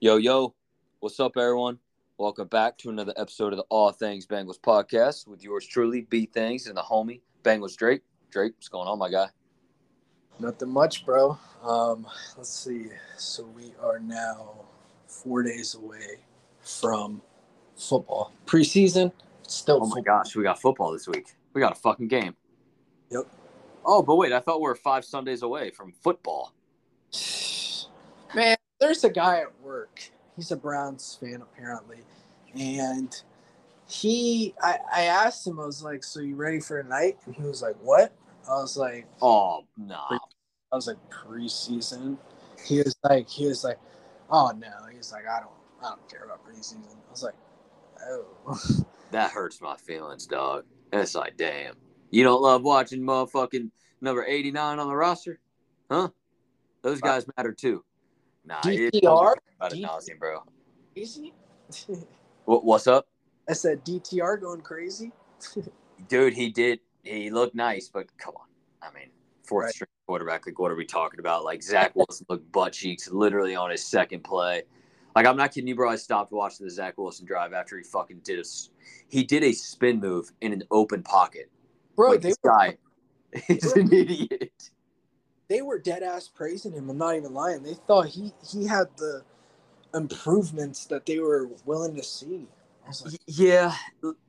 Yo, yo, what's up, everyone? Welcome back to another episode of the All Things Bengals podcast with yours truly, B Things, and the homie Bengals Drake. Drake, what's going on, my guy? Nothing much, bro. Um, let's see. So we are now four days away from football preseason. Still, Oh my football. gosh, we got football this week. We got a fucking game. Yep. Oh, but wait, I thought we were five Sundays away from football. There's a guy at work. He's a Browns fan apparently, and he, I, I asked him. I was like, "So you ready for tonight?" And he was like, "What?" I was like, Oh, nah. I was like preseason. He was like, he was like, "Oh no." He was like, "I don't, I don't care about preseason." I was like, "Oh." That hurts my feelings, dog. It's like, damn. You don't love watching motherfucking number 89 on the roster? Huh? Those uh, guys matter too. Nah, it's DTR? about D- nauseam, bro. crazy? What, what's up? I said DTR going crazy. Dude, he did. He looked nice, but come on. I mean, fourth Right. string quarterback. Like, what are we talking about? Like, Zach Wilson looked butt cheeks literally on his second play. Like, I'm not kidding you, bro. I stopped watching the Zach Wilson drive after he fucking did a, s- he did a spin move in an open pocket. Bro, like, they this were, guy is an idiot. They were dead ass praising him. I'm not even lying. They thought he he had the improvements that they were willing to see. Like, Yeah,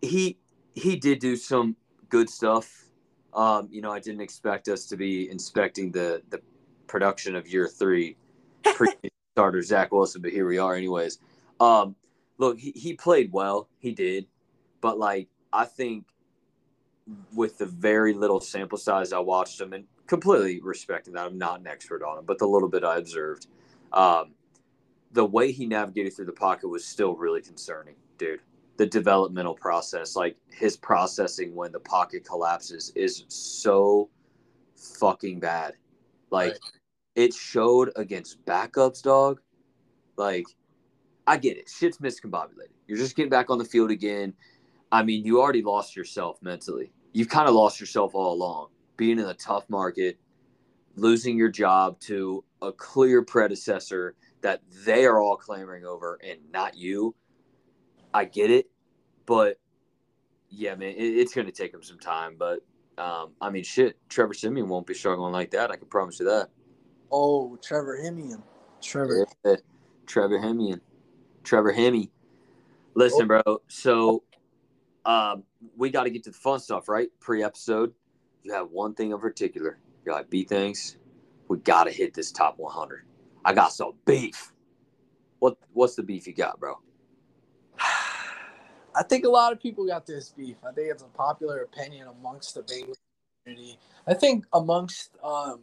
he he did do some good stuff. Um, you know, I didn't expect us to be inspecting the the production of year three pre starter Zach Wilson, but here we are, anyways. Um, look, he, he played well, he did, but like I think with the very little sample size I watched him, and completely respecting that, I'm not an expert on him, but the little bit I observed, um, the way he navigated through the pocket was still really concerning, dude the developmental process, like his processing when the pocket collapses, is so fucking bad. Like Right. it showed against backups, dog. Like I get it, shit's miscombobulated. You're just getting back on the field again. I mean, you already lost yourself mentally. You've kind of lost yourself all along. Being in a tough market, losing your job to a clear predecessor that they are all clamoring over and not you. I get it, but yeah, man, it, it's going to take him some time. But um, I mean, shit, Trevor Siemian won't be struggling like that. I can promise you that. oh, Trevor Hemian. Trevor. Yeah, Trevor Hemian, Trevor Hemi. Listen, bro. So um, we got to get to the fun stuff, right? Pre-episode, you have one thing in particular. You're like, B things. We got to hit this top 100. I got some beef. What What's the beef you got, bro? I think a lot of people got this beef. I think it's a popular opinion amongst the Bengals community. I think amongst um,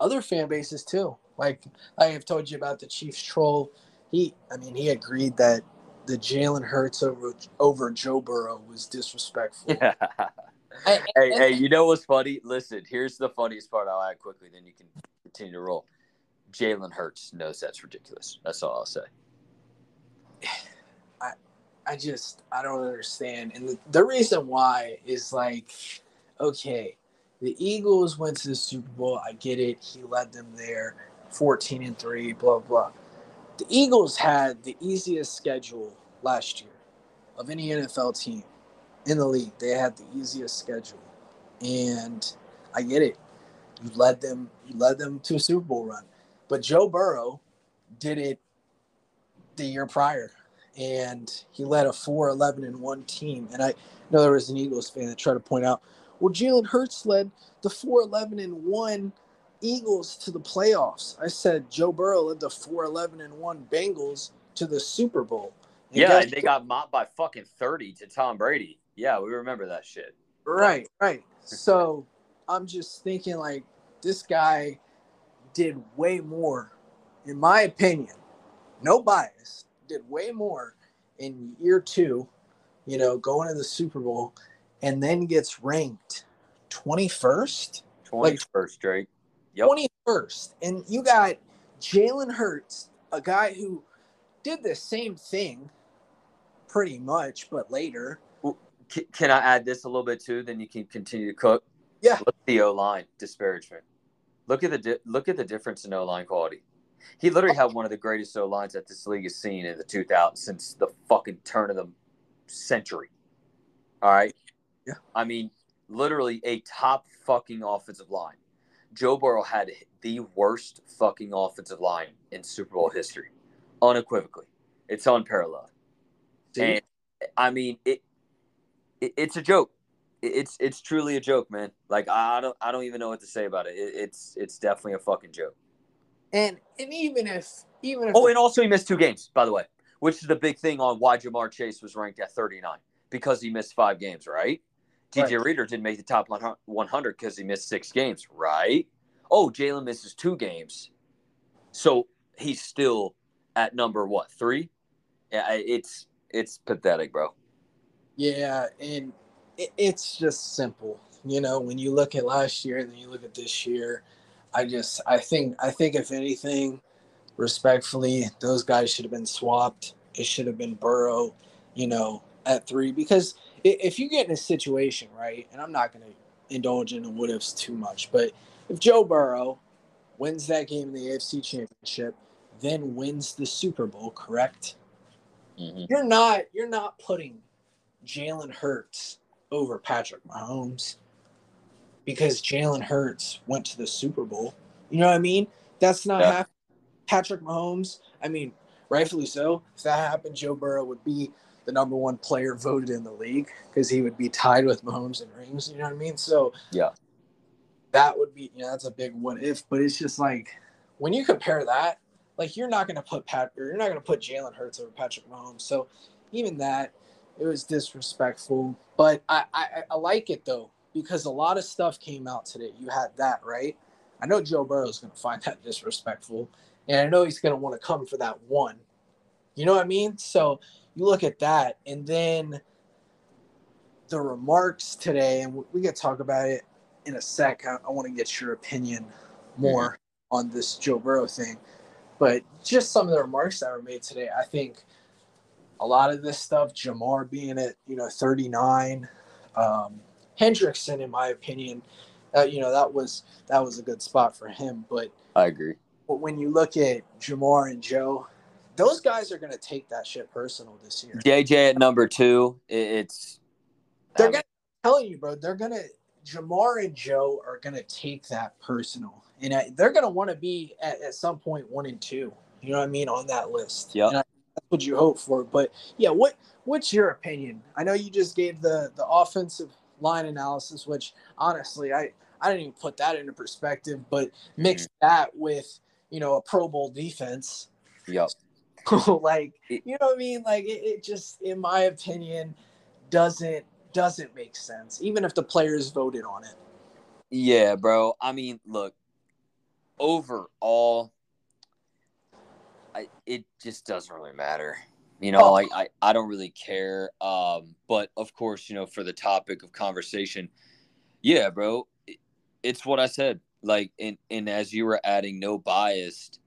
other fan bases too. Like I have told you about the Chiefs troll. He, I mean, he agreed that the Jalen Hurts over over Joe Burrow was disrespectful. Yeah. I- hey, hey, you know what's funny? Listen, here's the funniest part. I'll add quickly, then you can continue to roll. Jalen Hurts knows that's ridiculous. That's all I'll say. I, I just I don't understand. And the, the reason why is like, okay, the Eagles went to the Super Bowl. I get it. He led them there, fourteen and three. Blah blah. The Eagles had the easiest schedule last year of any NFL team in the league. They had the easiest schedule, and I get it. You led them. You led them to a Super Bowl run, but Joe Burrow did it the year prior and he led a 4 11 and 1 team. And I know there was an Eagles fan that tried to point out, well, Jalen Hurts led the 4 11 and 1 Eagles to the playoffs. I said Joe Burrow led the 4 11 and 1 Bengals to the Super Bowl. And Yeah, and they got mopped by fucking 30 to Tom Brady. Yeah, we remember that shit. Right, right. So I'm just thinking like this guy did way more, in my opinion, no bias, did way more in year two, you know, going to the Super Bowl and then gets ranked 21st, 21st, Drake. Yep. 21st. And you got Jalen Hurts, a guy who did the same thing pretty much, but later. C- can I add this a little bit too? Then you can continue to cook. Yeah. Look at the O line disparagement. Look at the di- look at the difference in O line quality. He literally had one of the greatest O lines that this league has seen in the 2000s since the fucking turn of the century. All right. Yeah. I mean, literally a top fucking offensive line. Joe Burrow had the worst fucking offensive line in Super Bowl history, unequivocally. It's unparalleled. See? And I mean, it, it it's a joke. It- It's it's truly a joke, man. Like I don't I don't even know what to say about it. it it's it's definitely a fucking joke. And and even if even if Oh, and also he missed two games, by the way, which is the big thing on why Ja'Marr Chase was ranked at 39 because he missed five games, right? DJ Right. Reader didn't make the top 100 because he missed six games, right? Oh, Jalen misses two games, so he's still at number what three? Yeah, it's it's pathetic, bro. Yeah, and it, it's just simple. You know, when you look at last year and then you look at this year, I just I think I think if anything, respectfully, those guys should have been swapped. It should have been Burrow, you know, at three because if you get in a situation right, and I'm not going to indulge in the what ifs too much, but if Joe Burrow wins that game in the AFC Championship, then wins the Super Bowl, correct? Mhm. you're not you're not putting Jalen Hurts over Patrick Mahomes because Jalen Hurts went to the Super Bowl. You know what I mean? That's not Yeah. happening. Patrick Mahomes, I mean, rightfully so. If that happened, Joe Burrow would be the number one player voted in the league because he would be tied with Mahomes and rings. You know what I mean? So Yeah. that would be you know that's a big what if. But it's just like when you compare that, like you're not going to put Pat, or you're not going to put Jalen Hurts over Patrick Mahomes. So even that, it was disrespectful. But I, I I like it though because a lot of stuff came out today. You had that right. I know Joe Burrow is going to find that disrespectful, and I know he's going to want to come for that one. You know what I mean? So you look at that, and then the remarks today, and we can talk about it in a sec. I, I want to get your opinion more mm-hmm. on this Joe Burrow thing, but just some of the remarks that were made today, I think a lot of this stuff, Ja'Marr being at you know 39, um, Hendrickson, in my opinion, uh, you know that was that was a good spot for him, but I agree. but when you look at Ja'Marr and Joe, those guys are going to take that shit personal this year. JJ at number two. It's They're gonna telling you, bro. They're gonna Ja'Marr and Joe are gonna take that personal, and I, they're gonna want to be at, at some point one and two. You know what I mean on that list. Yep. That's what you hope for. But yeah, what what's your opinion? I know you just gave the the offensive line analysis, which honestly, I I didn't even put that into perspective. But mix mm-hmm. that with you know a Pro Bowl defense. Yep. like It- you know what I mean? Like it, it just, in my opinion, doesn't doesn't make sense. Even if the players voted on it. Yeah, bro. I mean, look, overall, I, it just doesn't really matter. You know, Oh. like I, I don't really care. Um, but of course, you know, for the topic of conversation, yeah, bro, it, it's what I said. Like, and and as you were adding no biased,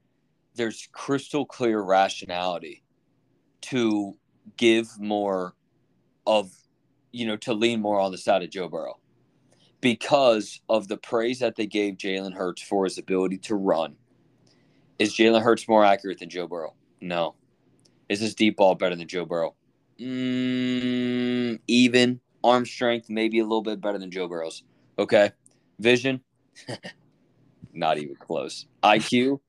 there's crystal clear rationality to give more of, you know, to lean more on the side of Joe Burrow because of the praise that they gave Jalen Hurts for his ability to run. Is Jalen Hurts more accurate than Joe Burrow? No. Is his deep ball better than Joe Burrow? Mm, even arm strength, maybe a little bit better than Joe Burrow's. Okay. Vision, not even close. IQ,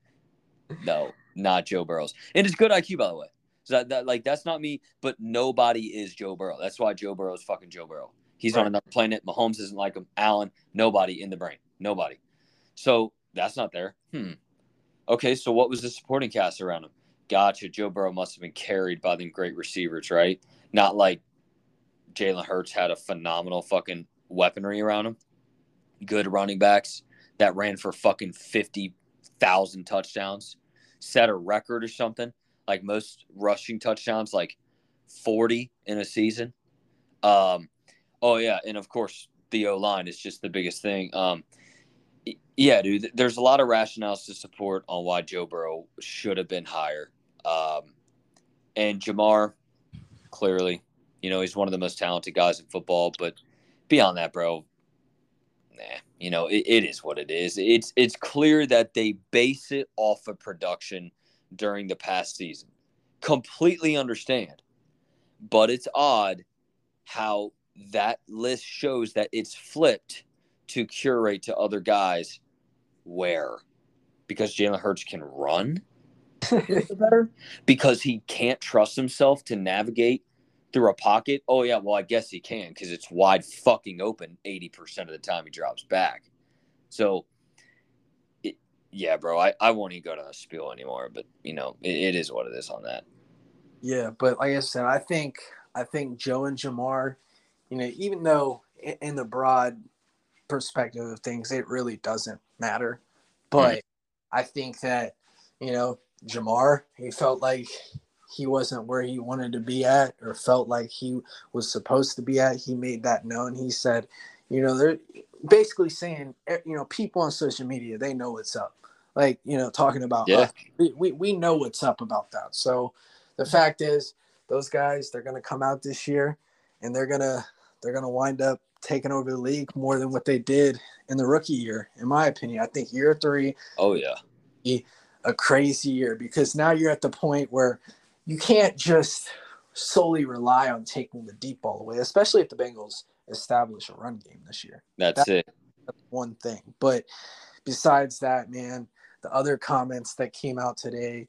no, not Joe Burrow's. And it's good IQ, by the way. So that, that like that's not me, but nobody is Joe Burrow. That's why Joe Burrow is fucking Joe Burrow. He's on another planet. Mahomes isn't like him. Allen, nobody in the brain. Nobody. So that's not there. Hmm. Okay, so what was the supporting cast around him? Gotcha. Joe Burrow must have been carried by them great receivers, right? Not like Jalen Hurts had a phenomenal fucking weaponry around him. Good running backs that ran for fucking 50,000 touchdowns, set a record or something. Like most rushing touchdowns, like 40 in a season. Um, oh, yeah. And of course, the O line is just the biggest thing. Um, yeah, dude, there's a lot of rationales to support on why Joe Burrow should have been higher. Um, and Ja'Marr, clearly, you know, he's one of the most talented guys in football. But beyond that, bro, nah, you know, it, it is what it is. It's it's clear that they base it off of production during the past season. Completely understand. But it's odd how that list shows that it's flipped to curate to other guys where because Jalen Hurts can run better because he can't trust himself to navigate through a pocket. Oh yeah, well I guess he can because it's wide fucking open eighty percent of the time he drops back. So, it, yeah, bro, I, I won't even go to the spiel anymore. But you know, it, it is what it is on that. Yeah, but like I said, I think I think Joe and Ja'Marr, you know, even though in the broad perspective of things, it really doesn't matter. But mm-hmm. I think that, you know, Ja'Marr, he felt like he wasn't where he wanted to be at or felt like he was supposed to be at. He made that known. He said, you know, they're basically saying, eh, you know, people on social media, they know what's up. Like, you know, talking about, yeah. we, we, we know what's up about that. So the fact is, those guys, they're going to come out this year and they're going to, they're going to wind up taking over the league more than what they did in the rookie year, in my opinion. I think year three. Oh, yeah. A crazy year because now you're at the point where you can't just solely rely on taking the deep ball away, especially if the Bengals establish a run game this year. That's, That's it. One thing. But besides that, man, the other comments that came out today,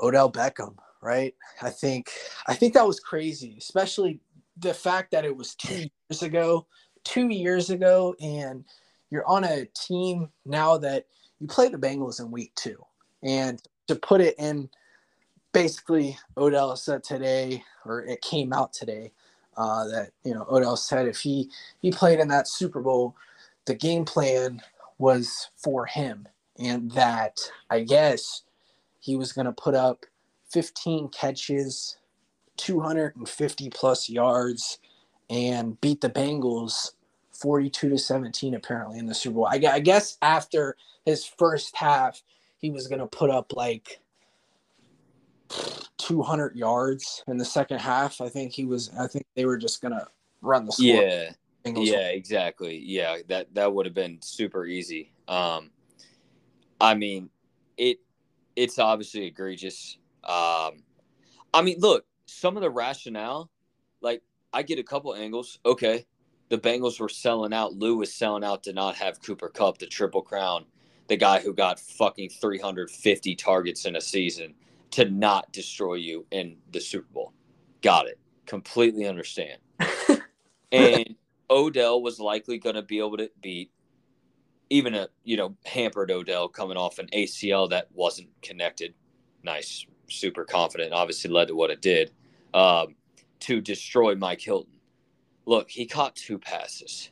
Odell Beckham, right? I think I think that was crazy, especially the fact that it was two years ago, two years ago, and you're on a team now that you play the Bengals in week two. And to put it in basically Odell said today, or it came out today, uh, that you know Odell said if he he played in that Super Bowl, the game plan was for him, and that I guess he was going to put up 15 catches, 250 plus yards, and beat the Bengals 42 to 17 apparently in the Super Bowl. I, I guess after his first half, he was going to put up like 200 yards in the second half. I think he was. I think they were just gonna run the score. Yeah, yeah, exactly. Yeah, that that would have been super easy. Um, I mean, it it's obviously egregious. Um, I mean, look, some of the rationale, like I get a couple angles. Okay, the Bengals were selling out. Lou was selling out to not have Cooper Kupp, the triple crown, the guy who got fucking 350 targets in a season to not destroy you in the Super Bowl. Got it. Completely understand. and Odell was likely going to be able to beat even a you know hampered Odell coming off an ACL that wasn't connected. Nice, super confident. Obviously led to what it did um, to destroy Mike Hilton. Look, he caught two passes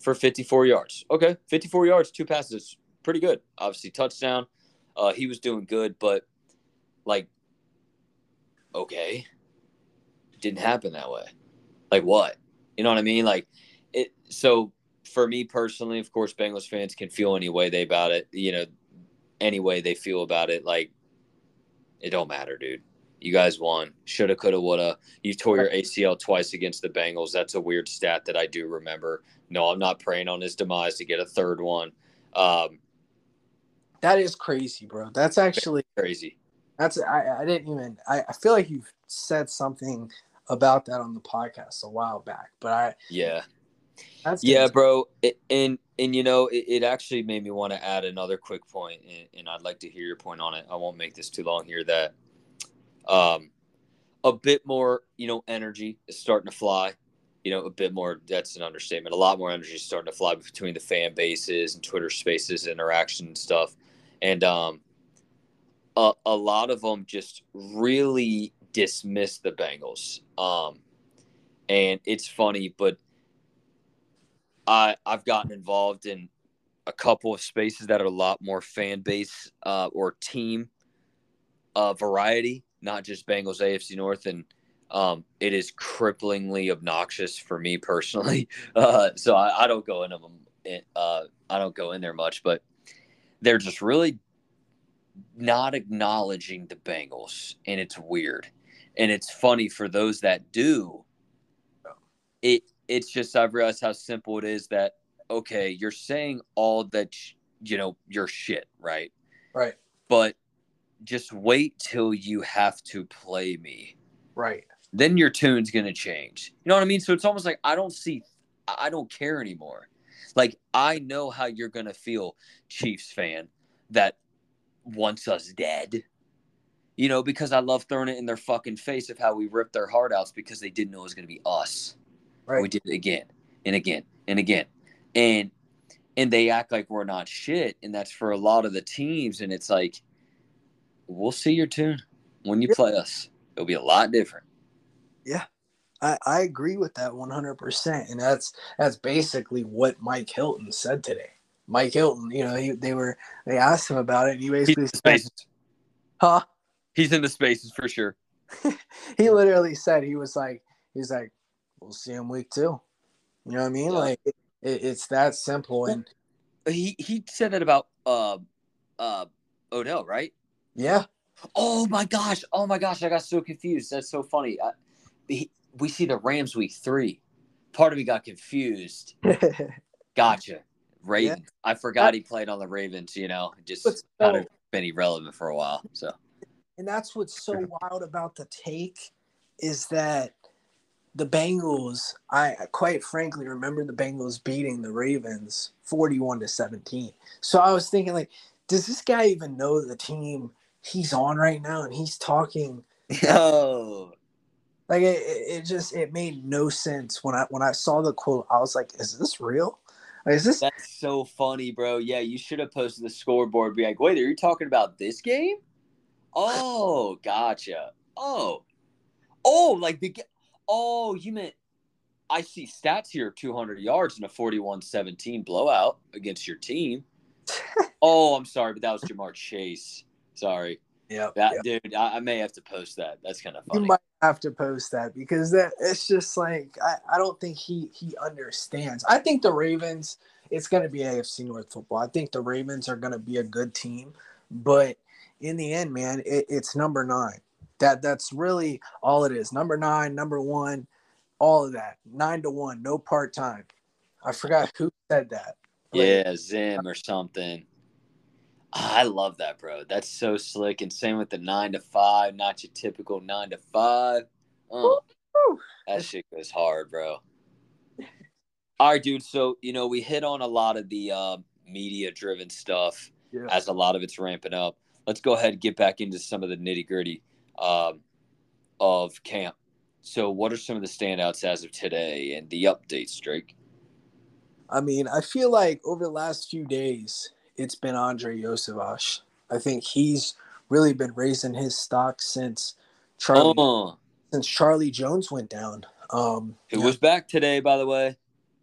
for 54 yards. Okay, 54 yards, two passes, pretty good. Obviously touchdown. Uh, he was doing good, but like, okay, didn't happen that way. Like what? You know what I mean? Like it. So for me personally, of course, Bengals fans can feel any way they about it. You know, any way they feel about it. Like it don't matter, dude. You guys won. Shoulda, coulda, woulda. You tore your ACL twice against the Bengals. That's a weird stat that I do remember. No, I'm not praying on his demise to get a third one. Um, that is crazy, bro. That's actually crazy. That's I, I didn't even I, I feel like you've said something about that on the podcast a while back, but I yeah that's yeah, bro. It, and and you know it, it actually made me want to add another quick point, and, and I'd like to hear your point on it. I won't make this too long here. That um a bit more you know energy is starting to fly you know, a bit more. That's an understatement. A lot more energy is starting to fly between the fan bases and Twitter Spaces interaction and stuff. And um, a, a lot of them just really dismiss the Bengals. Um, and it's funny, but I I've gotten involved in a couple of spaces that are a lot more fan base uh, or team uh, variety, not just Bengals AFC North, and um, it is cripplingly obnoxious for me personally. Uh, so I, I, don't go in them. Uh, I don't go in there much, but they're just really not acknowledging the Bengals, and it's weird. And it's funny for those that do. It it's just I've realized how simple it is that okay, you're saying all that you know you're shit, right? Right. But just wait till you have to play me. Right. Then your tune's gonna change. You know what I mean? So it's almost like I don't see, I don't care anymore. Like I know how you're gonna feel, Chiefs fan, that wants us dead. You know, because I love throwing it in their fucking face of how we ripped their heart outs because they didn't know it was gonna be us. Right. We did it again and again and again. And and they act like we're not shit. And that's for a lot of the teams. And it's like, we'll see your tune when you Yeah. play us. It'll be a lot different. Yeah. I, I agree with that 100%. And that's that's basically what Mike Hilton said today. Mike Hilton, you know, he, they were they asked him about it and he basically in said, huh? He's in the spaces for sure. he literally said he was like he's like we'll see him week two you know what i mean Yeah. like it, it's that simple and He he said that about uh uh Odell, right? Yeah Oh my gosh! Oh my gosh! I got so confused. That's so funny. I, he, we see the Rams week three. Part of me got confused. Gotcha. Ravens. I forgot he played on the Ravens. You know, just so- of been irrelevant for a while. So and that's what's so wild about the take is that the Bengals, I quite frankly remember the Bengals beating the Ravens 41 to 17. So I was thinking like does this guy even know the team he's on right now and he's talking oh like it, it just it made no sense when I when I saw the quote I was like is this real? Like, is this That's so funny, bro. Yeah, you should have posted the scoreboard. Be like, wait, are you talking about this game? Oh, gotcha. Oh, oh, like the. Oh, you meant. I see stats here 200 yards in a 41-17 blowout against your team. oh, I'm sorry, but that was Ja'Marr Chase. Sorry, yeah, that yeah. dude. I, I may have to post that. That's kind of funny. you might have to post that because that it's just like I, I don't think he he understands. I think the Ravens it's going to be AFC North football. I think the Ravens are going to be a good team, but in the end, man, it, it's number nine. That that's really all it is. Number nine, number one, all of that. Nine to one, no part time. I forgot who said that. Like, Yeah, Zim or something. I love that, bro. That's so slick. And same with the nine to five, not your typical nine to five. Oh, that shit goes hard, bro. All right, dude. So you know we hit on a lot of the uh, media-driven stuff Yeah. as a lot of it's ramping up. Let's go ahead and get back into some of the nitty-gritty um, of camp. So, what are some of the standouts as of today and the updates, Drake? I mean, I feel like over the last few days, it's been Andre Iosivas. I think he's really been raising his stock since Charlie Oh, since Charlie Jones went down. Um, who yeah, was back today, by the way?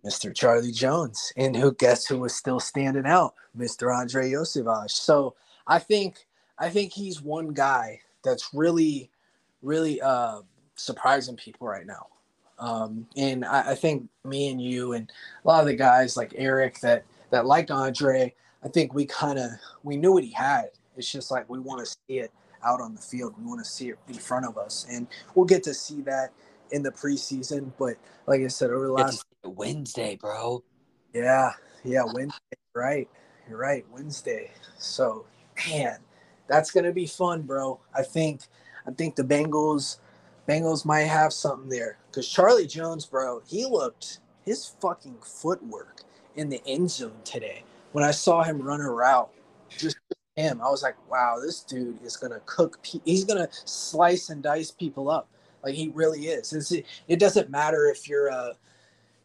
Mr. Charlie Jones, and who guess who was still standing out, Mr. Andre Iosivas. So I think I think he's one guy that's really, really uh, surprising people right now. Um, and I, I think me and you and a lot of the guys like Eric that that like Andre, I think we kind of we knew what he had. It's just like we want to see it out on the field. We want to see it in front of us, and we'll get to see that in the preseason. But like I said, over the last Wednesday, bro. yeah, yeah, Wednesday. Right, you're right. Wednesday. So, man, that's gonna be fun, bro. I think, I think the Bengals, Bengals might have something there because Charlie Jones, bro, he looked his fucking footwork in the end zone today. When I saw him run a route, just him, I was like, wow, this dude is gonna cook. Pe- he's gonna slice and dice people up. Like he really is. It's, it doesn't matter if you're uh, a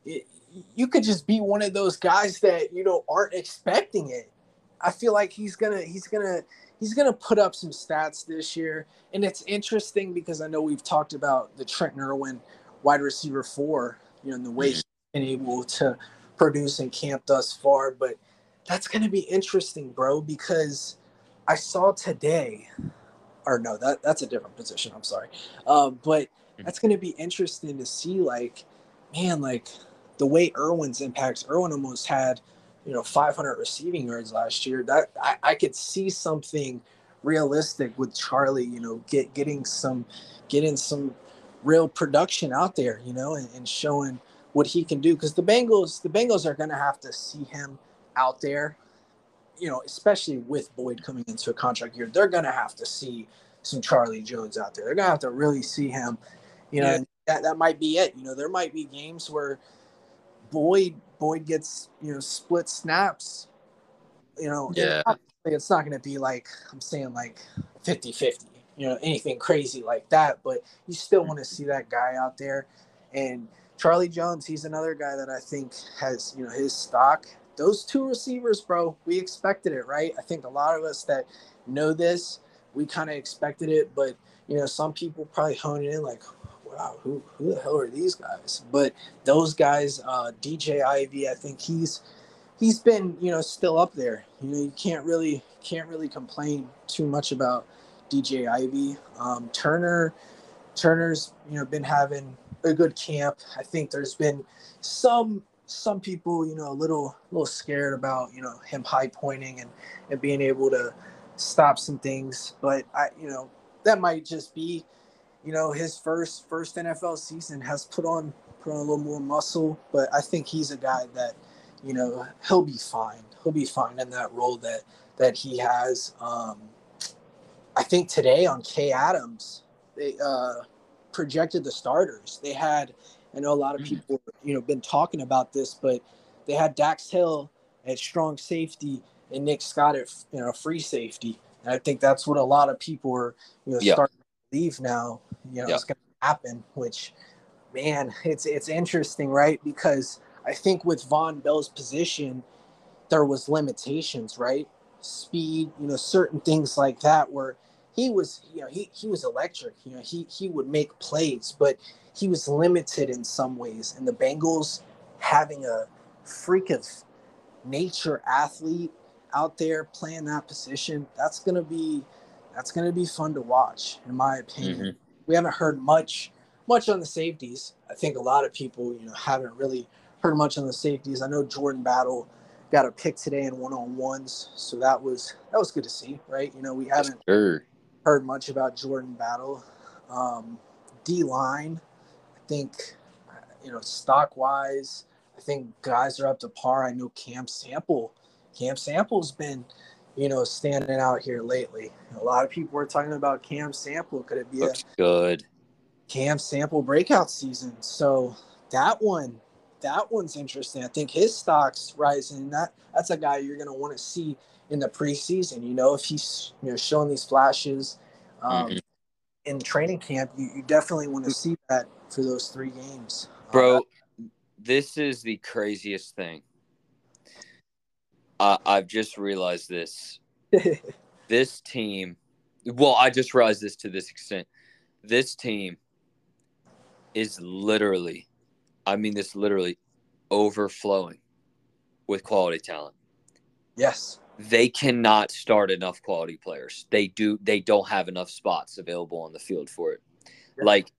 it, you could just be one of those guys that you know aren't expecting it. I feel like he's gonna he's gonna he's gonna put up some stats this year, and it's interesting because I know we've talked about the Trent Irwin wide receiver four, you know, and the way mm-hmm. he's been able to produce in camp thus far, but that's gonna be interesting, bro, because I saw today, or no, that that's a different position. I'm sorry, uh, but that's gonna be interesting to see, like, man, like the way Irwin's impacts. Irwin almost had, you know, 500 receiving yards last year. That I, I could see something realistic with Charlie. You know, get getting some, getting some real production out there. You know, and, and showing what he can do because the Bengals the Bengals are going to have to see him out there, you know, especially with Boyd coming into a contract year. They're going to have to see some Charlie Jones out there. They're going to have to really see him, you know. Yeah. That, that might be it. You know, there might be games where Boyd Boyd gets you know split snaps. You know, yeah. It's not going to be like I'm saying like 50-50, you know, anything crazy like that. But you still want to see that guy out there, and Charlie Jones, he's another guy that I think has you know his stock. Those two receivers, bro, we expected it, right? I think a lot of us that know this, we kind of expected it, but you know, some people probably hone in like, wow, who who the hell are these guys? But those guys, uh, DJ Ivey, I think he's he's been you know still up there. You know, you can't really can't really complain too much about DJ Ivey. Um, Turner, Turner's you know been having a good camp. I think there's been some some people you know a little a little scared about you know him high pointing and and being able to stop some things, but I you know that might just be you know, his first first NFL season has put on put on a little more muscle, but I think he's a guy that, you know, he'll be fine. He'll be fine in that role that that he has. Um, I think today on Kay Adams, they uh, projected the starters. They had, I know a lot of mm-hmm. people, you know, been talking about this, but they had Dax Hill at strong safety and Nick Scott at you know free safety. And I think that's what a lot of people are, you know, yeah. starting to believe now you know yep. it's going to happen. Which, man, it's it's interesting, right? Because I think with Vonn Bell's position, there was limitations, right? Speed, you know, certain things like that where he was, you know, he, he was electric. You know, he he would make plays, but he was limited in some ways. And the Bengals having a freak of nature athlete out there playing that position, that's gonna be that's gonna be fun to watch, in my opinion. Mm-hmm we haven't heard much much on the safeties. I think a lot of people, you know, haven't really heard much on the safeties. I know Jordan Battle got a pick today in one on ones, so that was that was good to see, right? You know, we haven't sure. heard much about Jordan Battle. Um, D line, think, you know, stock wise, I think guys are up to par. I know Cam Sample, Cam Sample's been you know, standing out here lately. A lot of people are talking about Cam Sample. Could it be Looks a good Cam Sample breakout season? So that one, that one's interesting. I think his stock's rising. That that's a guy you're gonna want to see in the preseason. You know, if he's you know showing these flashes um, mm-hmm. in training camp, you, you definitely want to see that for those three games, bro. Uh, this is the craziest thing I, I've just realized this. this team, well, I just realized this to this extent. This team is literally, I mean, this literally overflowing with quality talent. Yes. They cannot start enough quality players. They do. They don't have enough spots available on the field for it. Yeah. Like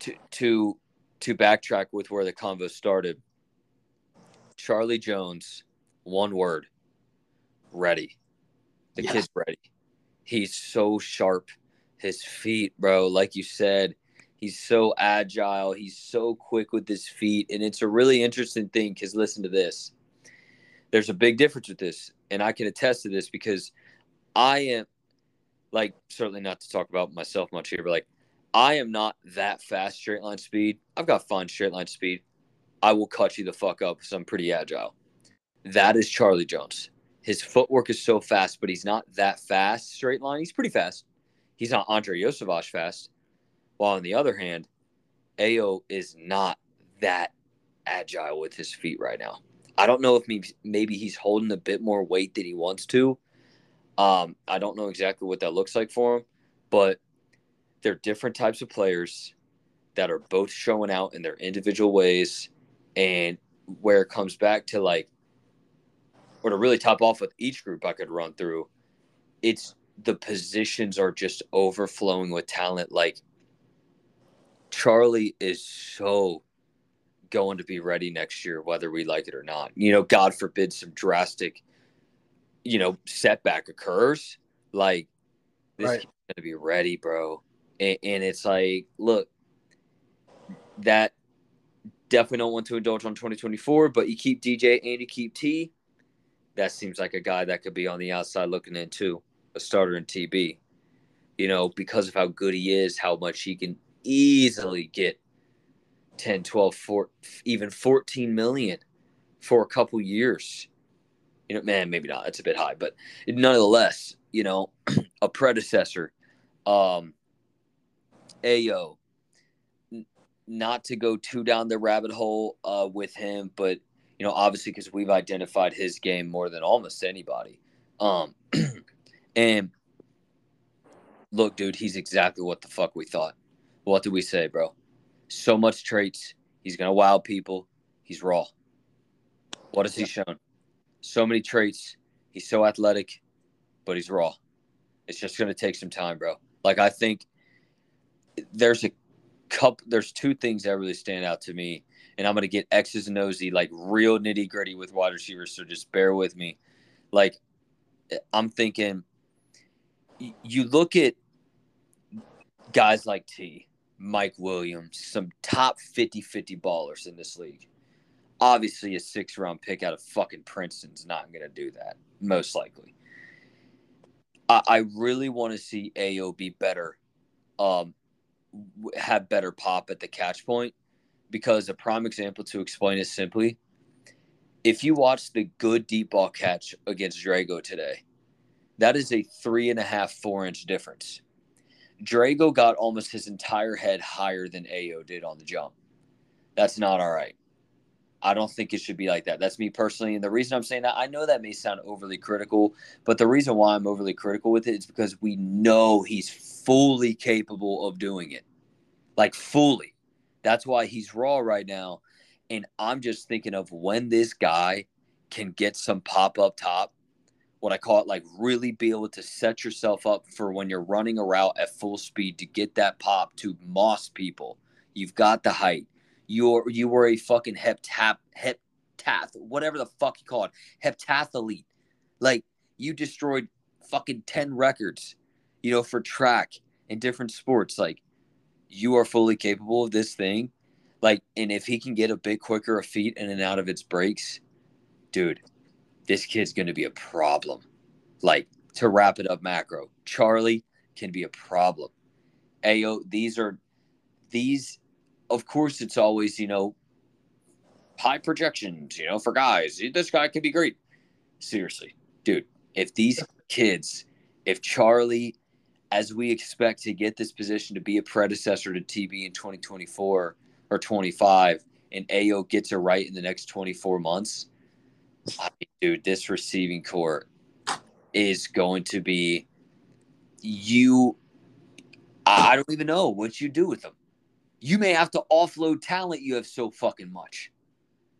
to to to backtrack with where the convo started. Charlie Jones one word ready. The yeah. kid's ready. He's so sharp. His feet, bro, like you said, he's so agile. He's so quick with his feet. And it's a really interesting thing because listen to this. There's a big difference with this. And I can attest to this because I am, like, certainly not to talk about myself much here, but like, I am not that fast straight line speed. I've got fine straight line speed. I will cut you the fuck up because I'm pretty agile. That is Charlie Jones. His footwork is so fast, but he's not that fast straight line. He's pretty fast. He's not Andrei Iosivas fast. While on the other hand, Ayo is not that agile with his feet right now. I don't know if maybe he's holding a bit more weight than he wants to. Um, I don't know exactly what that looks like for him, but they're different types of players that are both showing out in their individual ways. And where it comes back to like or to really top off with each group I could run through, it's the positions are just overflowing with talent. Like Charlie is so going to be ready next year, whether we like it or not. You know, God forbid some drastic, you know, setback occurs. Like this right. is going to be ready, bro. And, and it's like, look, that definitely don't want to indulge on 2024, but you keep DJ and you keep T. That seems like a guy that could be on the outside looking in too, a starter in TB. You know, because of how good he is, how much he can easily get 10, 12, 4, even 14 million for a couple years. You know, man, maybe not. It's a bit high, but nonetheless, you know, a predecessor, um, Ayo, not to go too down the rabbit hole uh, with him, but you know, obviously because we've identified his game more than almost anybody. Um, and look, dude, he's exactly what the fuck we thought. What did we say, bro? So much traits. He's gonna wow people. He's raw. What has he shown? So many traits. He's so athletic, but he's raw. It's just gonna take some time, bro. Like I think there's a couple there's two things that really stand out to me and i'm going to get x's and o's like real nitty gritty with wide receivers so just bear with me. Like i'm thinking you look at guys like t mike williams some top 50 50 ballers in this league. Obviously a six round pick out of fucking princeton's not going to do that most likely. I, I really want to see Ayo be better um, have better pop at the catch point because a prime example to explain it simply if you watch the good deep ball catch against Drago today, that is a three and a half, four inch difference. Drago got almost his entire head higher than Ayo did on the jump. That's not all right. I don't think it should be like that. That's me personally. And the reason I'm saying that, I know that may sound overly critical, but the reason why I'm overly critical with it is because we know he's fully capable of doing it. Like, fully. That's why he's raw right now. And I'm just thinking of when this guy can get some pop up top, what I call it, like really be able to set yourself up for when you're running a route at full speed to get that pop to moss people. You've got the height you're you were a fucking heptap heptath whatever the fuck you call it heptathlete like you destroyed fucking 10 records you know for track in different sports like you are fully capable of this thing like and if he can get a bit quicker a feet in and out of its breaks dude this kid's gonna be a problem like to wrap it up macro charlie can be a problem ayo these are these of course, it's always, you know, high projections, you know, for guys. This guy can be great. Seriously, dude, if these kids, if Charlie, as we expect to get this position to be a predecessor to TB in 2024 or 25, and Ayo gets it right in the next 24 months, dude, this receiving core is going to be you. I don't even know what you do with them you may have to offload talent you have so fucking much.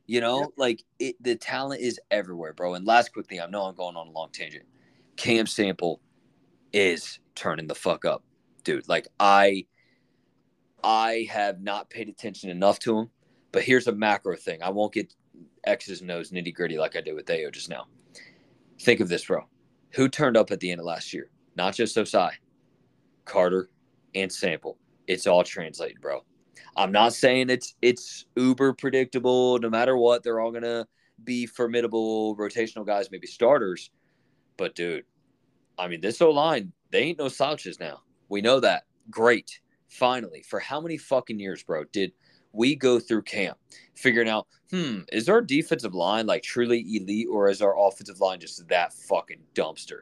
You know, yep. like it, the talent is everywhere, bro. And last quick thing, I know I'm going on a long tangent. Cam Sample is turning the fuck up, dude. Like I, I have not paid attention enough to him. But here's a macro thing. I won't get X's and O's nitty gritty like I did with Ayo just now. Think of this, bro. Who turned up at the end of last year? Not just Ossai, Carter, and Sample. It's all translated, bro. I'm not saying it's it's uber predictable. No matter what, they're all gonna be formidable rotational guys, maybe starters. But dude, I mean, this O line, they ain't no slouches now. We know that. Great. Finally, for how many fucking years, bro, did we go through camp figuring out, hmm, is our defensive line like truly elite or is our offensive line just that fucking dumpster?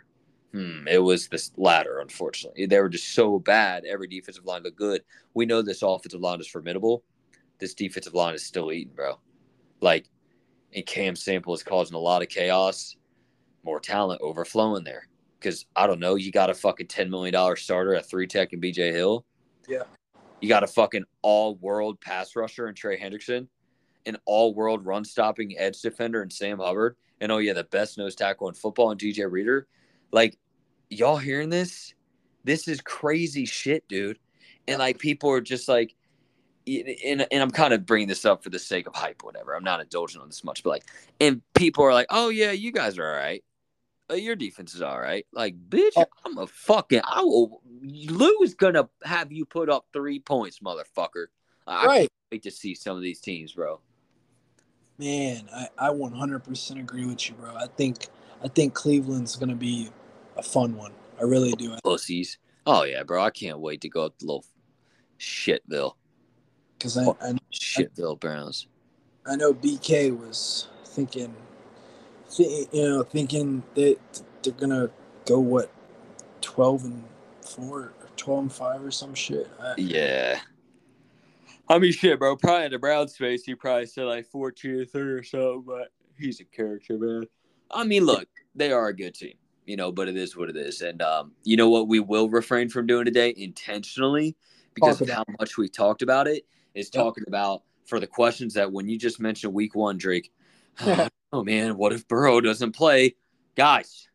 Hmm, it was this latter, unfortunately. They were just so bad. Every defensive line looked good. We know this offensive line is formidable. This defensive line is still eating, bro. Like, and Cam Sample is causing a lot of chaos, more talent overflowing there. Because I don't know, you got a fucking $10 million starter at three tech and BJ Hill. Yeah. You got a fucking all world pass rusher and Trey Hendrickson, an all world run stopping edge defender and Sam Hubbard. And oh, yeah, the best nose tackle in football and DJ Reader. Like, y'all hearing this? This is crazy shit, dude. And like people are just like, and, and I'm kind of bringing this up for the sake of hype, whatever. I'm not indulging on this much, but like, and people are like, oh yeah, you guys are all right. Uh, your defense is all right. Like, bitch, oh. I'm a fucking. I will. Lou's gonna have you put up three points, motherfucker. I Right. can't wait to see some of these teams, bro. Man, I, I 100% agree with you, bro. I think I think Cleveland's gonna be a fun one. I really do. Pussies. Oh yeah, bro. I can't wait to go up to little Shitville. Because I, I Shitville Browns. I know BK was thinking, th- you know, thinking that they're gonna go what, twelve and four or twelve and five or some shit. I, Yeah. I mean, shit, bro. Probably in the Brown space, he probably said like 14 or 30 or so, but he's a character, man. I mean, look, they are a good team, you know, but it is what it is. And um, you know what we will refrain from doing today intentionally because of how much we talked about it is Yep. talking about for the questions that when you just mentioned week one, Drake, oh Oh, man, what if Burrow doesn't play? Guys,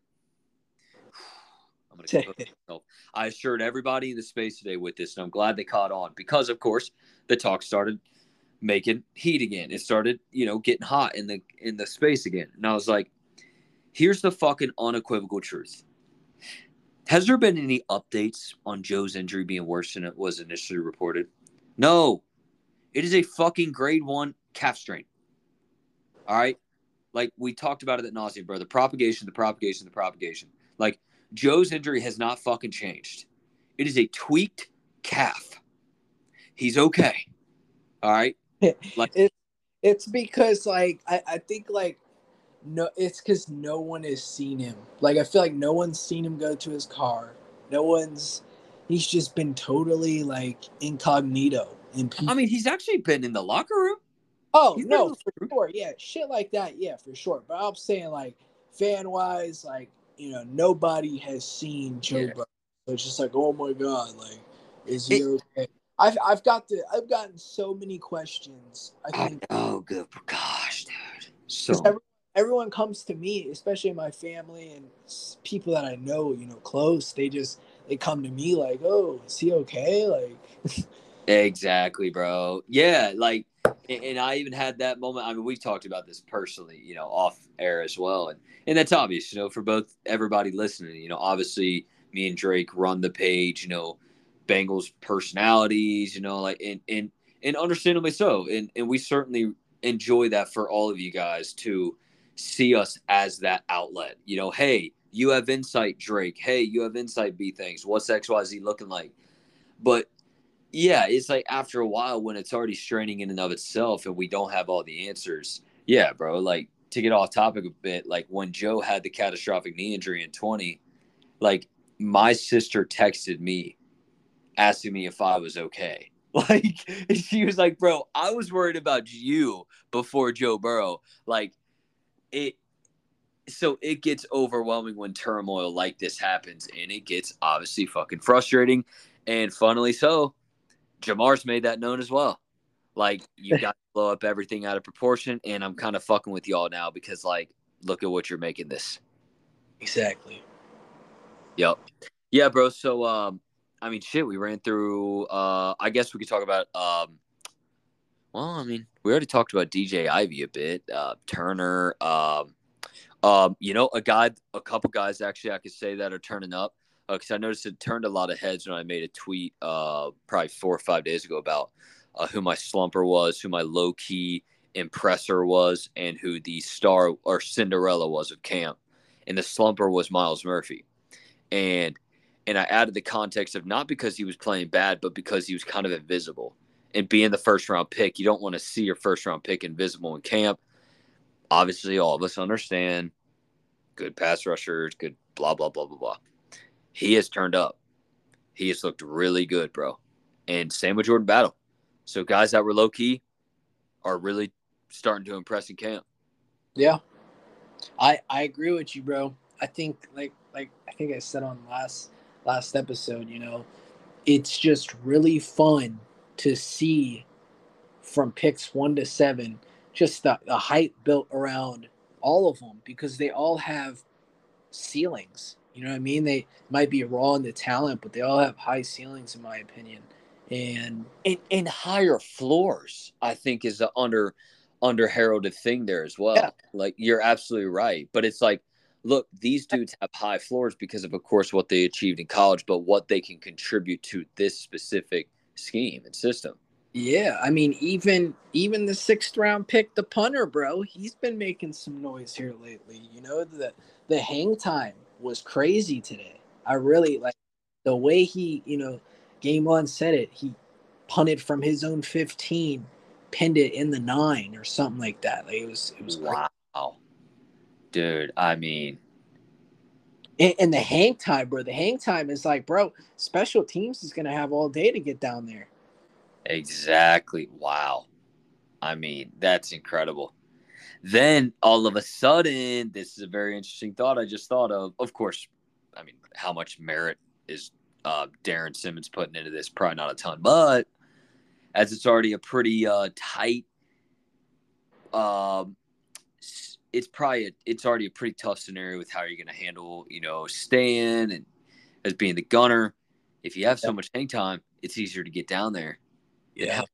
I'm going to myself. I assured everybody in the space today with this, and I'm glad they caught on because, of course, the talk started making heat again. It started, you know, getting hot in the in the space again. And I was like, here's the fucking unequivocal truth. Has there been any updates on Joe's injury being worse than it was initially reported? No. It is a fucking grade one calf strain. All right. Like we talked about it at nauseam, bro. The propagation, the propagation, the propagation. Like Joe's injury has not fucking changed. It is a tweaked calf. He's okay. All right. Like- it, it's because like I, I think like no it's because no one has seen him like i feel like no one's seen him go to his car no one's he's just been totally like incognito in I mean, he's actually been in the locker room. Oh he's no for sure yeah shit like that yeah for sure but i'm saying like fan wise like you know nobody has seen joe Yeah. Burrow. so it's just like oh my god like is he It- okay I've, I've got the I've gotten so many questions. I think know, good. Gosh, dude. So every, everyone comes to me, especially my family and people that I know, you know, close. They just they come to me like, "Oh, is he okay?" Like, Exactly, bro. Yeah, like, and I even had that moment. I mean, we've talked about this personally, you know, off air as well, and and that's obvious, you know, for both everybody listening. You know, obviously, me and Drake run the page. You know, Bengals personalities. You know, like and and and understandably so, and and we certainly enjoy that for all of you guys to see us as that outlet. You know, hey, you have insight, Drake. Hey, you have insight, B things. What's X Y Z looking like? But yeah, it's like after a while when it's already straining in and of itself and we don't have all the answers. Yeah, bro. Like to get off topic a bit, like when Joe had the catastrophic knee injury in 20, like my sister texted me asking me if I was okay. Like she was like, bro, I was worried about you before Joe Burrow. Like it so it gets overwhelming when turmoil like this happens and it gets obviously fucking frustrating and funnily so Ja'Marr's made that known as well. Like you got to blow up everything out of proportion, and I'm kind of fucking with y'all now because like, look at what you're making this. exactly. Yep. Yeah, bro. So um, I mean, shit, we ran through. Uh, I guess we could talk about. Um, well, I mean, we already talked about DJ Ivey a bit. Uh, Turner. Um, um, you know, a guy, a couple guys actually, I could say that are turning up. Because I noticed it turned a lot of heads when I made a tweet, uh, probably four or five days ago about uh, who my slumper was, who my low key impressor was, and who the star or Cinderella was of camp. And the slumper was Myles Murphy, and and I added the context of not because he was playing bad, but because he was kind of invisible. And being the first round pick, you don't want to see your first round pick invisible in camp. Obviously, all of us understand good pass rushers, good blah blah blah blah blah. He has turned up. He has looked really good, bro. And same with Jordan Battle. So guys that were low key are really starting to impress in camp. Yeah, I I agree with you, bro. I think like like I think I said on last last episode, you know, it's just really fun to see from picks one to seven, just the, the hype built around all of them because they all have ceilings. You know what I mean? They might be raw in the talent, but they all have high ceilings, in my opinion. And And and higher floors, I think, is the under under heralded thing there as well. Yeah. Like you're absolutely right. But it's like, look, these dudes have high floors because of of course what they achieved in college, but what they can contribute to this specific scheme and system. Yeah, I mean, even even the sixth round pick, the punter, bro, he's been making some noise here lately. You know, the the hang time was crazy today. I really like the way he, you know, game one said it. He punted from his own fifteen, pinned it in the nine or something like that. Like it was, it was wow, crazy. dude. I mean, and, and the hang time, bro. The hang time is like, bro, special teams is gonna have all day to get down there. Exactly. Wow. I mean, that's incredible. Then all of a sudden, this is a very interesting thought I just thought of. Of course, I mean, how much merit is uh, Darrin Simmons putting into this? Probably not a ton, but as it's already a pretty uh, tight, um, it's probably a, it's already a pretty tough scenario with how you're going to handle, you know, Stan and as being the gunner. If you have so much hang time, it's easier to get down there. Yeah. How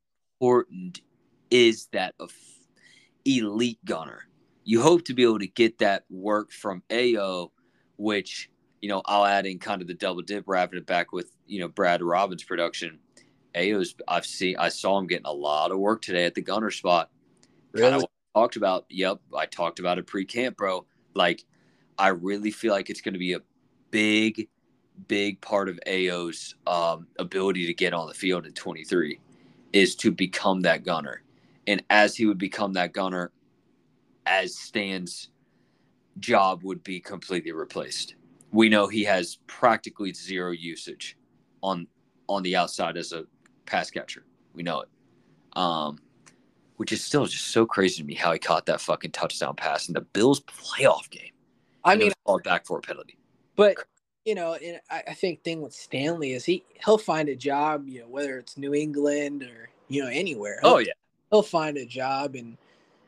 important is that of elite gunner? You hope to be able to get that work from Ayo, which, you know, I'll add in kind of the double dip, wrapping it back with, you know, Brad Robbins production. Ayo's, I've seen, I saw him getting a lot of work today at the gunner spot. Really? Kind of talked about. Yep. I talked about it pre camp, bro. Like, I really feel like it's going to be a big, big part of Ayo's um, ability to get on the field in 23 is to become that gunner. And as he would become that gunner, as Stan's job would be completely replaced. We know he has practically zero usage on on the outside as a pass catcher. We know it. Um, which is still just so crazy to me how he caught that fucking touchdown pass in the Bills playoff game. I mean, called back for a penalty. But you know, and I, I think thing with Stanley is he he'll find a job, you know, whether it's New England or you know anywhere. He'll, oh yeah, he'll find a job, and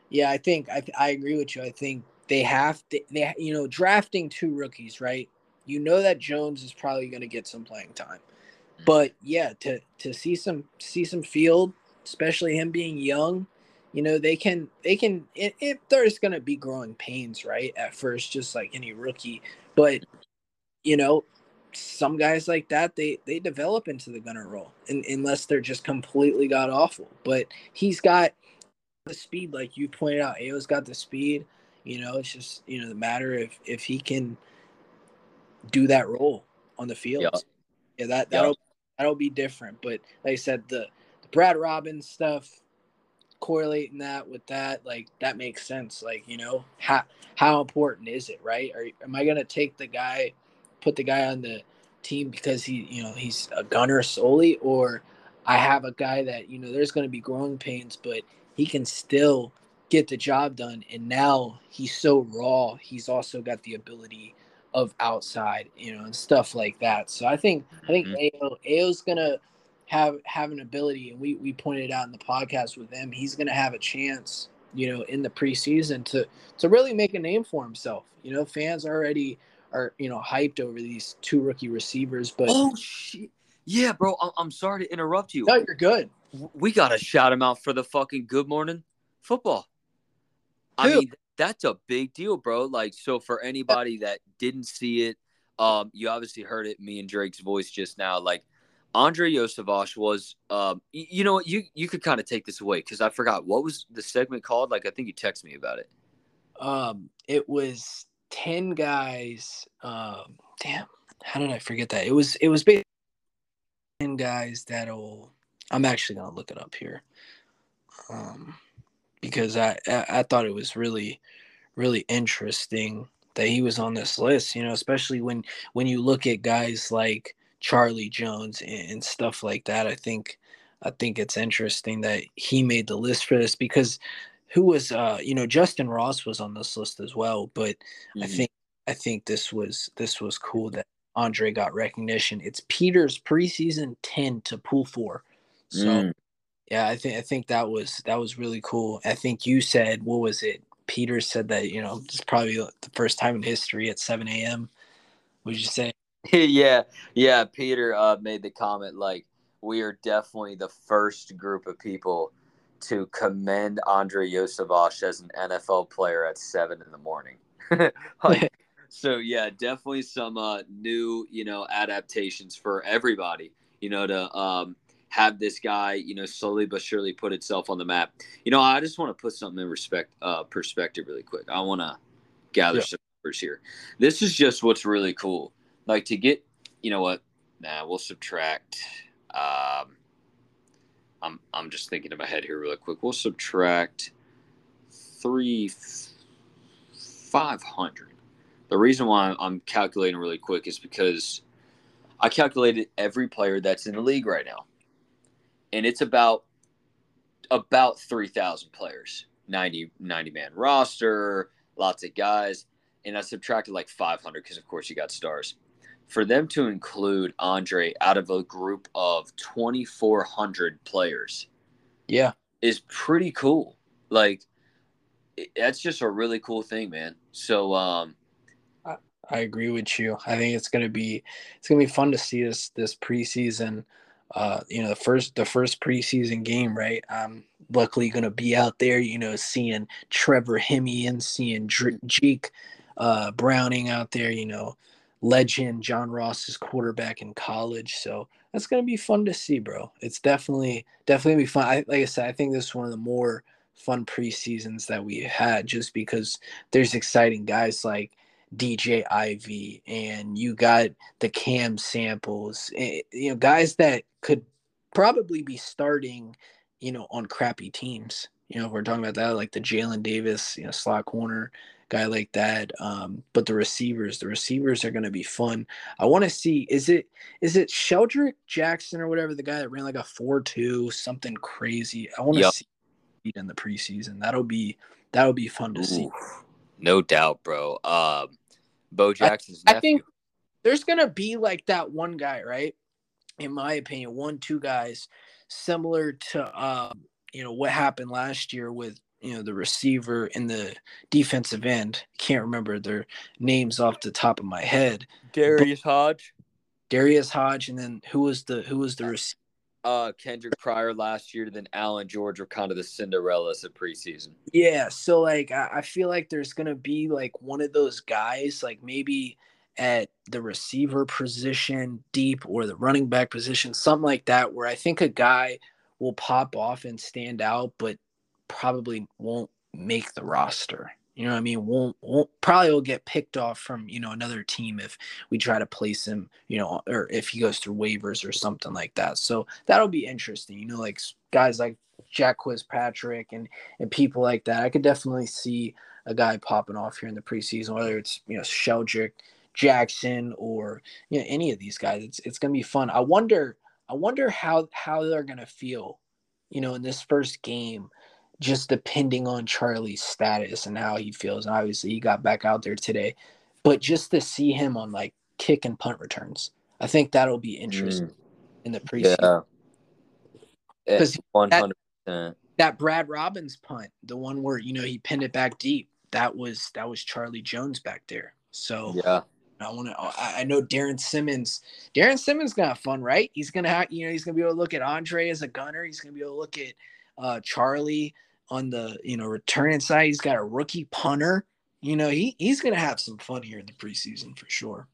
yeah, I think I I agree with you. I think they have to, they you know drafting two rookies, right? You know that Jones is probably going to get some playing time, mm-hmm. but yeah, to to see some see some field, especially him being young, you know they can they can it, it there's going to be growing pains, right? At first, just like any rookie, but you know some guys like that they they develop into the gunner role and, unless they're just completely god awful. But he's got the speed like you pointed out Ayo's got the speed. You know it's just you know the matter if if he can do that role on the field. Yep. yeah that that'll yep. that'll be different. But like i said the, the brad robbins stuff correlating that with that like that makes sense. Like you know how how important is it right? Or am i going to take the guy put the guy on the team because he, you know, he's a gunner solely, or I have a guy that, you know, there's going to be growing pains, but he can still get the job done. And now he's so raw. He's also got the ability of outside, you know, and stuff like that. So I think I think mm-hmm. Ayo Ayo's gonna have have an ability, and we we pointed out in the podcast with him, he's gonna have a chance, you know, in the preseason to to really make a name for himself. You know, fans already are you know hyped over these two rookie receivers. But oh shit, yeah, bro. I'm sorry to interrupt you. No, you're good. We gotta shout him out for the fucking Good Morning Football. I mean, that's a big deal, bro. Like, so for anybody that didn't see it, um, you obviously heard it me and Drake's voice just now. Like, Andre Iosivas was, um, you, you know what? You you could kind of take this away because I forgot what was the segment called. Like, I think you texted me about it. Um, it was 10 guys um damn how did i forget that? It was it was basically 10 guys that'll i'm actually gonna look it up here. Um because I, I i thought it was really really interesting that he was on this list you know especially when when you look at guys like charlie jones and, and stuff like that i think i think it's interesting that he made the list for this because who was uh you know Justin Ross was on this list as well, but mm-hmm. I think I think this was this was cool that Andre got recognition. It's Peter's preseason 10 to pool 4. So mm. yeah, I think I think that was that was really cool. I think you said what was it? Peter said that, you know, it's probably the first time in history at 7 a.m. Would you say? yeah, yeah. Peter uh, made the comment like we are definitely the first group of people to commend Andre Iosivas as an NFL player at seven in the morning. like, so yeah, definitely some uh, new, you know, adaptations for everybody. You know, to um, have this guy, you know, slowly but surely put itself on the map. You know, I just want to put something in respect uh, perspective really quick. I want to gather yeah. some numbers here. This is just what's really cool. Like to get, you know what? Nah, we'll subtract. Um, I'm I'm just thinking in my head here really quick. We'll subtract three five hundred. The reason why I'm calculating really quick is because I calculated every player that's in the league right now and it's about about 3,000 players, 90, 90 man roster, lots of guys. And I subtracted like 500 because, of course, you got stars. For them to include Andre out of a group of 2,400 players, yeah, is pretty cool. Like, that's just a really cool thing, man. So, um, I, I agree with you. I think it's gonna be it's gonna be fun to see this this preseason uh, you know, the first the first preseason game, right? I'm luckily going to be out there, you know, seeing Trevor Siemian, seeing Jake uh, Browning out there, you know, legend John Ross Ross's quarterback in college. So that's to be fun to see, bro. It's definitely definitely be fun. I, like I said, I think this is one of the more fun preseasons that we had, just because there's exciting guys like DJ Ivey, and you got the Cam Samples, eh, you know, guys that could probably be starting, you know, on crappy teams. You know, we're talking about that, like the Jalen Davis, you know, slot corner guy like that. Um, but the receivers, the receivers are going to be fun. I want to see is it is it Shedrick Jackson or whatever the guy that ran like a four two something crazy. I want to yep. see in the preseason. That'll be that'll be fun to Ooh, see. No doubt, bro. Um, Bo Jackson's I, I think there's gonna be like that one guy, right? In my opinion, one, two guys similar to um, you know, what happened last year with you know the receiver and the defensive end. Can't remember their names off the top of my head. Darius Hodge. Darius Hodge, and then who was the who was the receiver? uh Kendric Pryor last year, then Allen George were kind of the Cinderellas of preseason. Yeah, so like I, I feel like there's gonna be like one of those guys, like maybe at the receiver position deep or the running back position, something like that, where I think a guy will pop off and stand out, but probably won't make the roster. You know what I mean? Won't won't probably will get picked off from you know another team if we try to place him, you know, or if he goes through waivers or something like that. So that'll be interesting. You know, like guys like Jacques Patrick and and people like that. I could definitely see a guy popping off here in the preseason, whether it's you know Shedrick Jackson or you know any of these guys. It's it's gonna be fun. I wonder I wonder how how they're gonna feel, you know, in this first game just depending on Charlie's status and how he feels. And obviously, he got back out there today, but just to see him on like kick and punt returns, I think that'll be interesting mm. in the preseason. Yeah, because hundred percent. That Brad Robbins punt, the one where you know he pinned it back deep, that was that was Charlie Jones back there. So yeah. I want to. I know Darrin Simmons. Darrin Simmons gonna have fun, right? He's gonna have, you know, he's gonna be able to look at Andre as a gunner. He's gonna be able to look at uh, Charlie on the you know returning side. He's got a rookie punter. You know, he he's gonna have some fun here in the preseason for sure.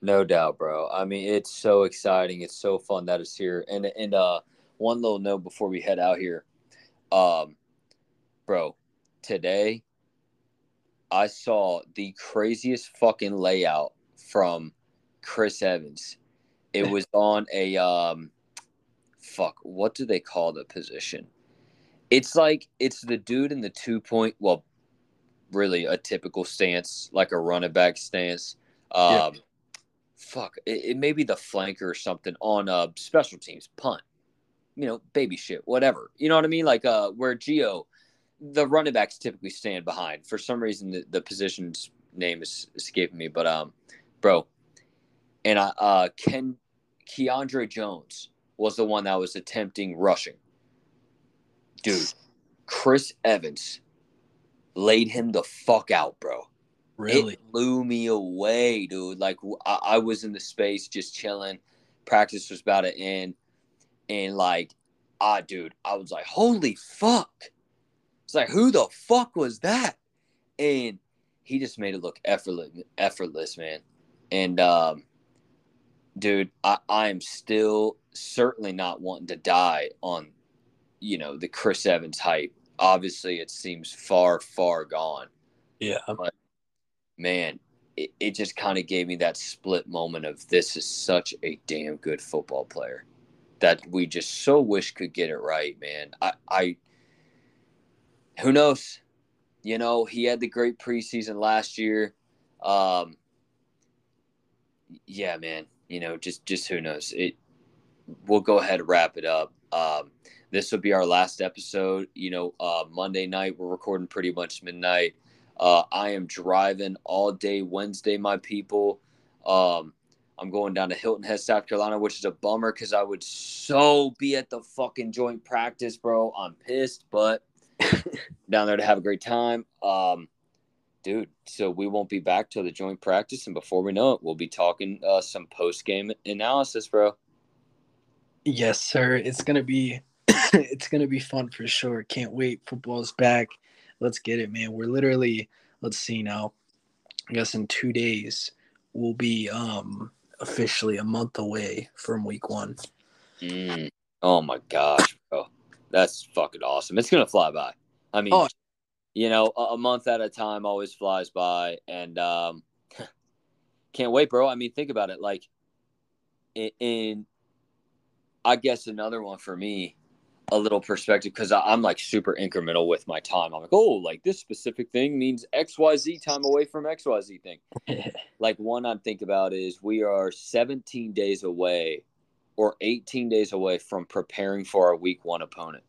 No doubt, bro. I mean, it's so exciting. It's so fun that it's here. And and uh, one little note before we head out here, um, bro. Today, I saw the craziest fucking layout from Chris Evans. It was on a um, fuck. What do they call the position? It's like it's the dude in the two point. Well, really a typical stance, like a running back stance. Um, yeah. Fuck, it, it, may be the flanker or something on uh, special teams punt. You know, baby shit, whatever. You know what I mean? Like uh, where Geo, the running backs typically stand behind. For some reason, the, the position's name is escaping me, but um, bro, and I uh, Ken Keandre Jones was the one that was attempting rushing dude, Chris Evans laid him the fuck out, bro. Really? It blew me away, dude. Like I, I was in the space just chilling. Practice was about to end, and like, ah, dude, I was like, holy fuck! It's like, who the fuck was that? And he just made it look effortless, effortless, man. And um, dude, I, I am still certainly not wanting to die on, you know, the Chris Evans hype. Obviously, it seems far, far gone. Yeah. But man, it, it just kind of gave me that split moment of this is such a damn good football player that we just so wish could get it right, man. I, I who knows? You know, he had the great preseason last year. Um, yeah, man. You know, just just who knows? It. We'll go ahead and wrap it up. Um, this will be our last episode. You know, uh, Monday night we're recording pretty much midnight. Uh, I am driving all day Wednesday, my people. Um, I'm going down to Hilton Head, South Carolina, which is a bummer because I would so be at the fucking joint practice, bro. I'm pissed, but down there to have a great time. Um, dude, so we won't be back till the joint practice, and before we know it, we'll be talking uh, some post game analysis, bro. Yes, sir. It's gonna be it's gonna be fun for sure. Can't wait. Football's back. Let's get it, man. We're literally let's see now. I guess in two days we'll be um officially a month away from week one. Mm. Oh my gosh, bro. That's fucking awesome. It's gonna fly by. I mean, oh. you know, a, a, month at a time always flies by, and um, can't wait, bro. I mean, think about it. Like, in, in I guess another one for me, a little perspective because I'm like super incremental with my time. I'm like, oh, like this specific thing means X Y Z time away from X Y Z thing. like one I'm thinking about is we are 17 days away or 18 days away from preparing for our week one opponent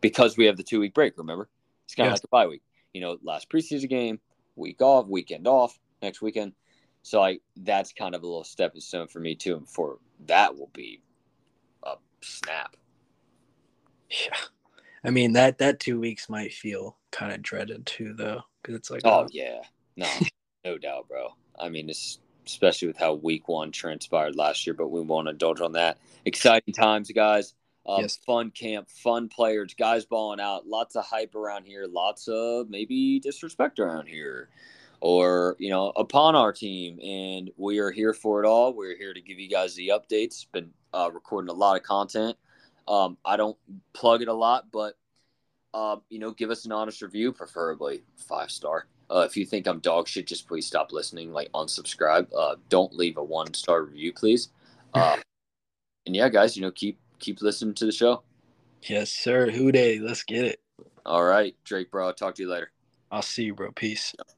because we have the two week break. Remember, it's kind of like a bye week. You know, last preseason game, week off, weekend off, next weekend. So like that's kind of a little stepping stone for me too. And for that will be a snap. Yeah, I mean that that two weeks might feel kind of dreaded too, though, because it's like oh uh, yeah, no, no doubt, bro. I mean, it's especially with how week one transpired last year, but we won't indulge on that. Exciting times, guys. Um, yes. Fun camp, fun players, guys balling out, lots of hype around here, lots of maybe disrespect around here, or you know, upon our team, and we are here for it all. We're here to give you guys the updates. Been uh, recording a lot of content. Um, I don't plug it a lot, but uh, you know, give us an honest review, preferably five star. Uh, if you think I'm dog shit, just please stop listening. Like unsubscribe. Uh, don't leave a one star review, please. Uh, and yeah, guys, you know, keep keep listening to the show. Yes, sir. Who Dey? Let's get it. All right, Drake, bro. I'll talk to you later. I'll see you, bro. Peace. Yep.